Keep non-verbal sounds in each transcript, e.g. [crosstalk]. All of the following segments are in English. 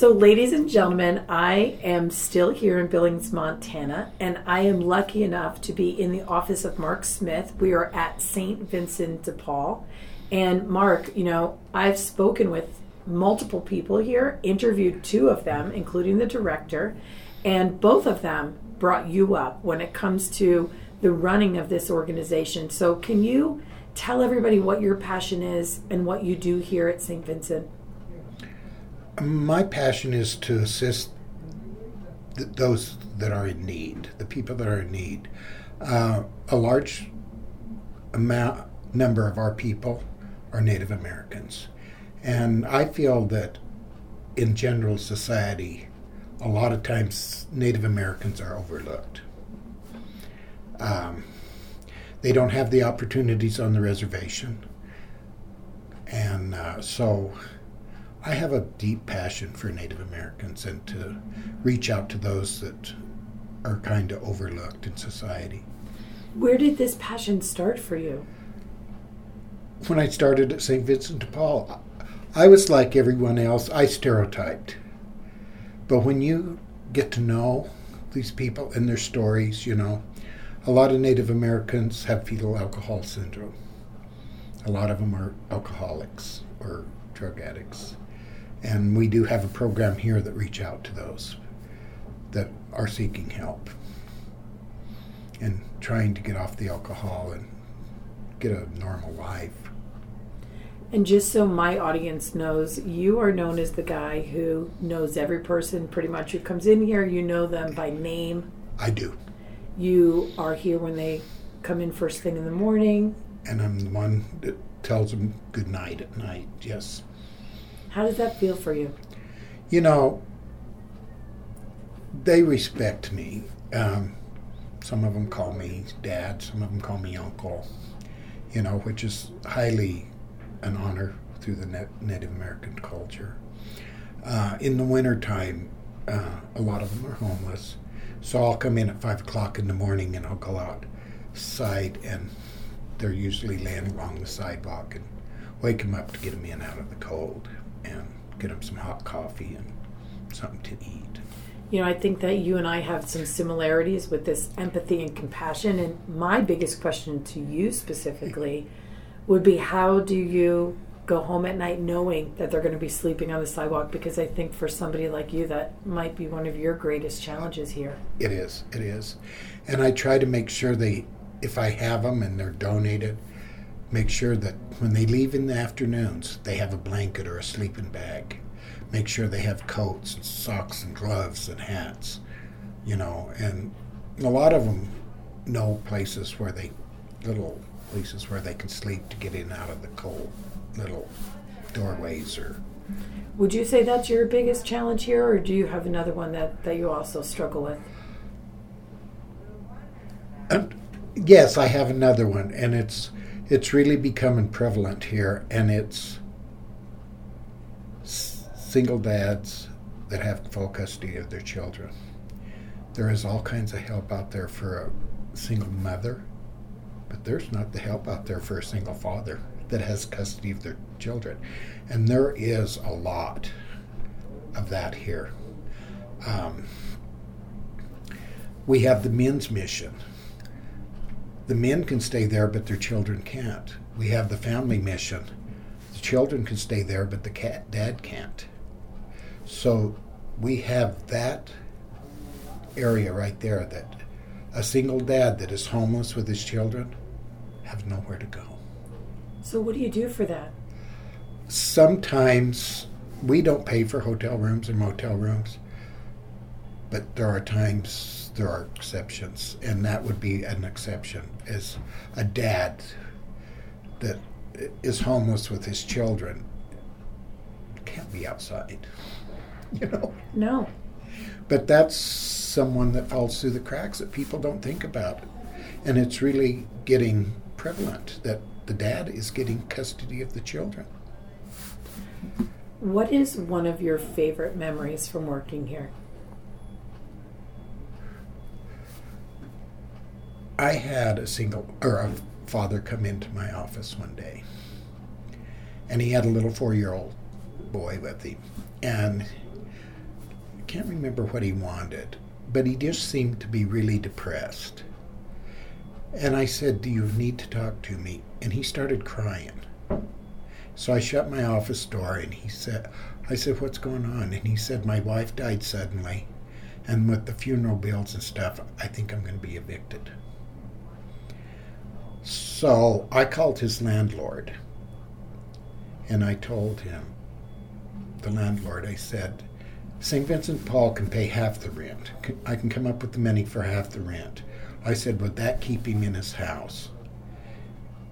So, ladies and gentlemen, I am still here in Billings, Montana, and I am lucky enough to be in the office of Mark Smith. We are at St. Vincent de Paul. And, Mark, you know, I've spoken with multiple people here, interviewed two of them, including the director, and both of them brought you up when it comes to the running of this organization. So, can you tell everybody what your passion is and what you do here at St. Vincent? My passion is to assist th- those that are in need, the people that are in need. Uh, a large amount number of our people are Native Americans, and I feel that in general society, a lot of times Native Americans are overlooked. Um, they don't have the opportunities on the reservation, and uh, so. I have a deep passion for Native Americans and to reach out to those that are kind of overlooked in society. Where did this passion start for you? When I started at St. Vincent de Paul, I was like everyone else, I stereotyped. But when you get to know these people and their stories, you know, a lot of Native Americans have fetal alcohol syndrome. A lot of them are alcoholics or drug addicts. And we do have a program here that reach out to those that are seeking help and trying to get off the alcohol and get a normal life. And just so my audience knows, you are known as the guy who knows every person pretty much who comes in here. You know them by name. I do. You are here when they come in first thing in the morning. And I'm the one that tells them good night at night, yes. How does that feel for you? You know, they respect me. Um, some of them call me dad, some of them call me uncle, you know, which is highly an honor through the Native American culture. Uh, in the wintertime, uh, a lot of them are homeless. So I'll come in at 5 o'clock in the morning and I'll go outside, and they're usually laying along the sidewalk and wake them up to get them in out of the cold and get them some hot coffee and something to eat. You know, I think that you and I have some similarities with this empathy and compassion. And my biggest question to you specifically would be how do you go home at night knowing that they're going to be sleeping on the sidewalk? Because I think for somebody like you, that might be one of your greatest challenges here. It is. It is. And I try to make sure they, if I have them and they're donated, make sure that when they leave in the afternoons, they have a blanket or a sleeping bag. Make sure they have coats and socks and gloves and hats, you know. And a lot of them know places where they, little places where they can sleep to get in and out of the cold, little doorways or Would you say that's your biggest challenge here, or do you have another one that, that you also struggle with? And yes, I have another one, and it's it's really becoming prevalent here, and it's single dads that have full custody of their children. There is all kinds of help out there for a single mother, but there's not the help out there for a single father that has custody of their children, and there is a lot of that here. Um, we have the men's mission the men can stay there, but their children can't. We have the family mission. The children can stay there, but the cat, dad can't. So we have that area right there that a single dad that is homeless with his children have nowhere to go. So, what do you do for that? Sometimes we don't pay for hotel rooms or motel rooms, but there are times there are exceptions, and that would be an exception. As a dad that is homeless with his children can't be outside, [laughs] you know. No. But that's someone that falls through the cracks that people don't think about. And it's really getting prevalent that the dad is getting custody of the children. What is one of your favorite memories from working here? I had a single or a father come into my office one day, and he had a little four-year-old boy with him, and I can't remember what he wanted, but he just seemed to be really depressed. And I said, "Do you need to talk to me?" And he started crying. So I shut my office door, and he said, "I said, what's going on?" And he said, "My wife died suddenly." And with the funeral bills and stuff, I think I'm going to be evicted. So I called his landlord and I told him, the landlord, I said, St. Vincent Paul can pay half the rent. I can come up with the money for half the rent. I said, would that keep him in his house?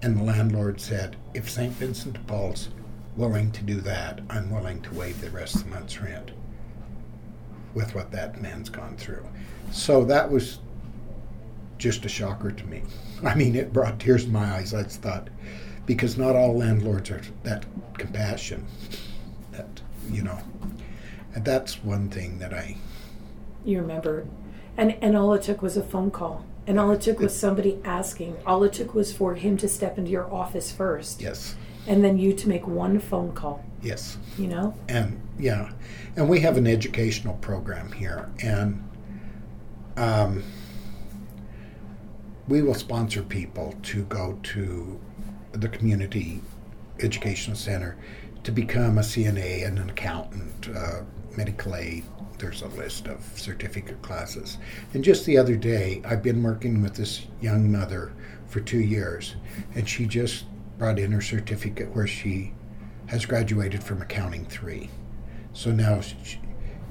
And the landlord said, if St. Vincent Paul's willing to do that, I'm willing to waive the rest of the month's rent with what that man's gone through. So that was just a shocker to me. I mean, it brought tears to my eyes. I thought, because not all landlords are that compassion. That you know, and that's one thing that I. You remember. And and all it took was a phone call. And all it took was somebody asking. All it took was for him to step into your office first. Yes, And then you to make one phone call, yes, you know? and yeah, and we have an educational program here, and um, we will sponsor people to go to the community educational center to become a CNA and an accountant, uh, medical aide. There's a list of certificate classes. And just the other day, I've been working with this young mother for two years, and she just brought in her certificate where she has graduated from accounting three. So now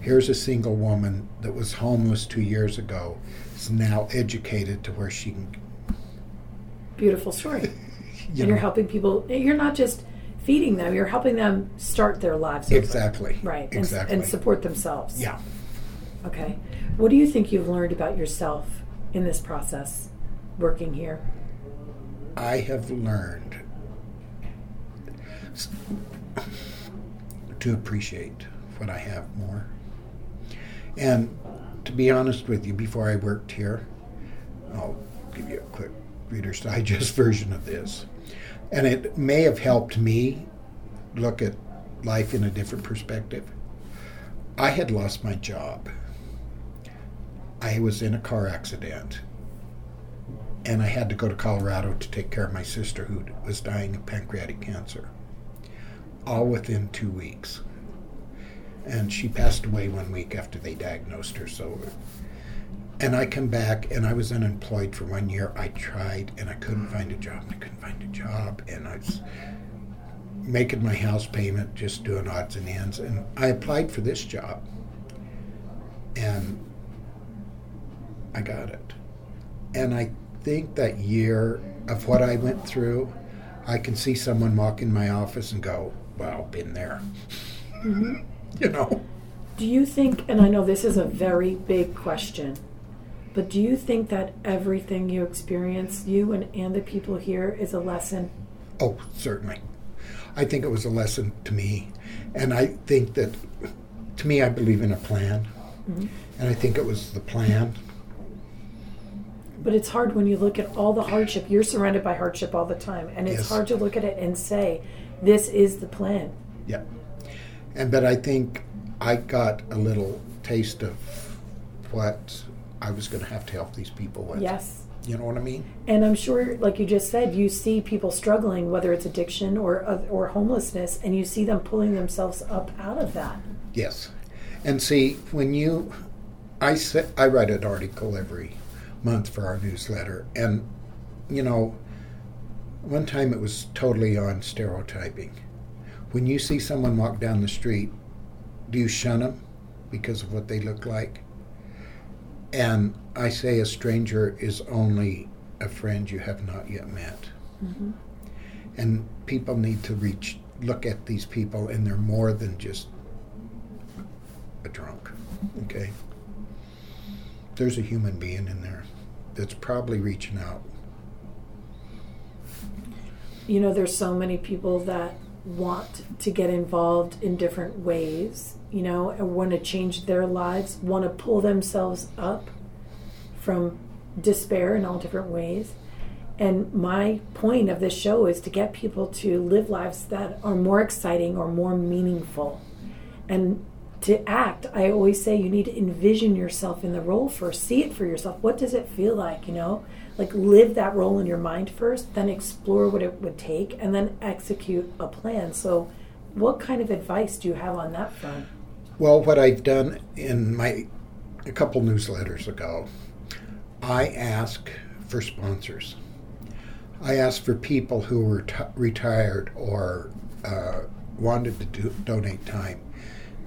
here's a single woman that was homeless two years ago, is now educated to where she can. Beautiful story. [laughs] You and know, you're helping people. You're not just feeding them, you're helping them start their lives. over. Exactly. Right. And, Exactly. and support themselves. Yeah. Okay. What do you think you've learned about yourself in this process, working here? I have learned to appreciate what I have more. And to be honest with you, before I worked here, I'll give you a quick Reader's Digest [laughs] version of this. And it may have helped me look at life in a different perspective. I had lost my job. I was in a car accident and I had to go to Colorado to take care of my sister who was dying of pancreatic cancer. All within two weeks. And she passed away one week after they diagnosed her. So, and I come back and I was unemployed for one year. I tried and I couldn't mm. find a job. I couldn't find a job, and I was making my house payment, just doing odds and ends. And I applied for this job, and I got it. And I think that year of what I went through, I can see someone walk in my office and go, "Wow, been there." Mm-hmm. [laughs] you know. Do you think, and I know this is a very big question, but do you think that everything you experience, you and, and the people here, is a lesson? Oh, certainly. I think it was a lesson to me, and I think that, to me, I believe in a plan, mm-hmm. and I think it was the plan. But it's hard when you look at all the hardship. You're surrounded by hardship all the time, and it's Yes. hard to look at it and say, "This is the plan." Yeah. And but I think I got a little taste of what I was going to have to help these people with. Yes. You know what I mean? And I'm sure, like you just said, you see people struggling, whether it's addiction or or homelessness, and you see them pulling themselves up out of that. Yes. And see, when you, I say, I write an article every month for our newsletter, and you know, one time it was totally on stereotyping. When you see someone walk down the street do you shun them because of what they look like? And I say a stranger is only a friend you have not yet met. Mm-hmm. And people need to reach, look at these people, and they're more than just a drunk. Okay? There's a human being in there that's probably reaching out. You know, there's so many people that want to get involved in different ways, you know, and want to change their lives, want to pull themselves up from despair in all different ways. And my point of this show is to get people to live lives that are more exciting or more meaningful. And to act, I always say you need to envision yourself in the role first. See it for yourself. What does it feel like, you know? Like live that role in your mind first, then explore what it would take, and then execute a plan. So, what kind of advice do you have on that front? Well, what I've done in my a couple newsletters ago, I ask for sponsors. I ask for people who were t- retired or uh, wanted to do, donate time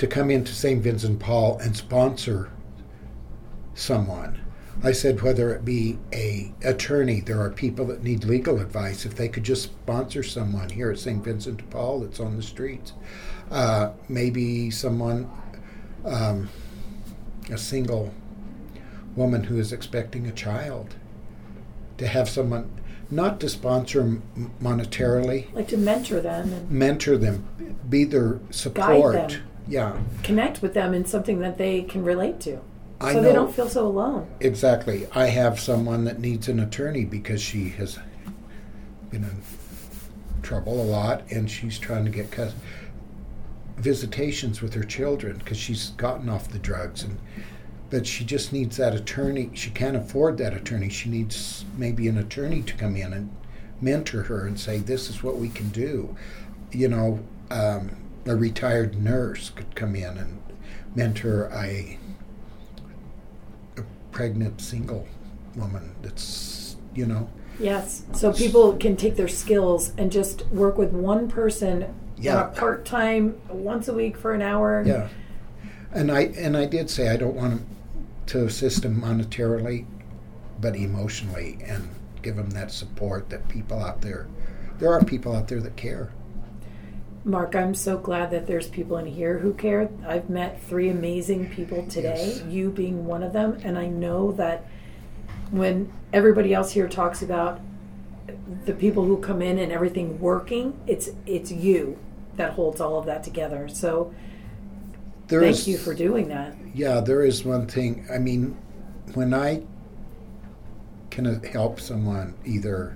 to come into St. Vincent Paul and sponsor someone. I said whether it be a attorney, there are people that need legal advice. If they could just sponsor someone here at St. Vincent de Paul that's on the streets, uh, maybe someone, um, a single woman who is expecting a child, to have someone not to sponsor monetarily, Like to mentor them and mentor them, be their support. Yeah, connect with them in something that they can relate to. I so they don't feel so alone. exactly. I have someone that needs an attorney because she has been in trouble a lot, and she's trying to get cus- visitations with her children because she's gotten off the drugs and. But she just needs that attorney. She can't afford that attorney. She needs maybe an attorney to come in and mentor her and say, "This is what we can do." You know, um, a retired nurse could come in and mentor a, a pregnant single woman that's you know Yes. So people can take their skills and just work with one person Yeah. part time once a week for an hour. yeah and i and i did say i don't want to assist them monetarily but emotionally and give them that support that people out there there are people out there that care Mark, I'm so glad that there's people in here who care. I've met three amazing people today, Yes. you being one of them, and I know that when everybody else here talks about the people who come in and everything working, it's it's you that holds all of that together. So There thank is- you for doing that. Yeah, there is one thing. I mean, when I can help someone either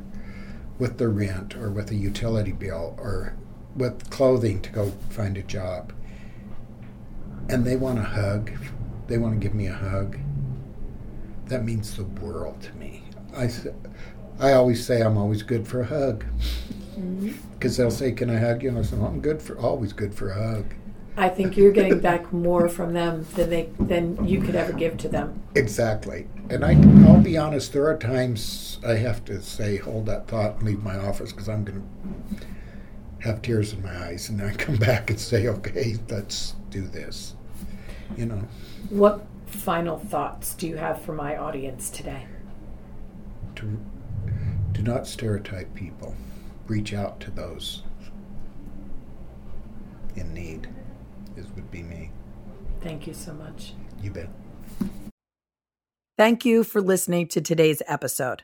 with the rent or with a utility bill or with clothing to go find a job, and they want a hug, they want to give me a hug, that means the world to me. I, I always say I'm always good for a hug. Mm-hmm. Because they'll say, "Can I hug you?" And I say, "I'm good for always good for a hug." I think you're getting back more from them than they than you could ever give to them. Exactly. And I, I'll be honest, there are times I have to say, hold that thought and leave my office because I'm going to have tears in my eyes. And I come [laughs] back and say, okay, let's do this. You know, What final thoughts do you have for my audience today? to do not stereotype people. Reach out to those in need, is would be me. Thank you so much. You bet. Thank you for listening to today's episode.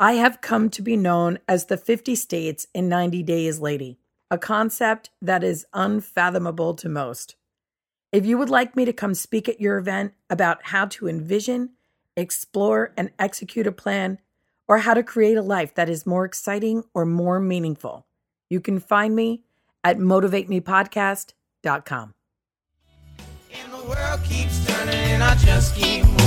I have come to be known as the 50 States in 90 Days Lady, a concept that is unfathomable to most. If you would like me to come speak at your event about how to envision, explore, and execute a plan, or how to create a life that is more exciting or more meaningful, you can find me at motivatemepodcast.com. And the world keeps turning and I just keep.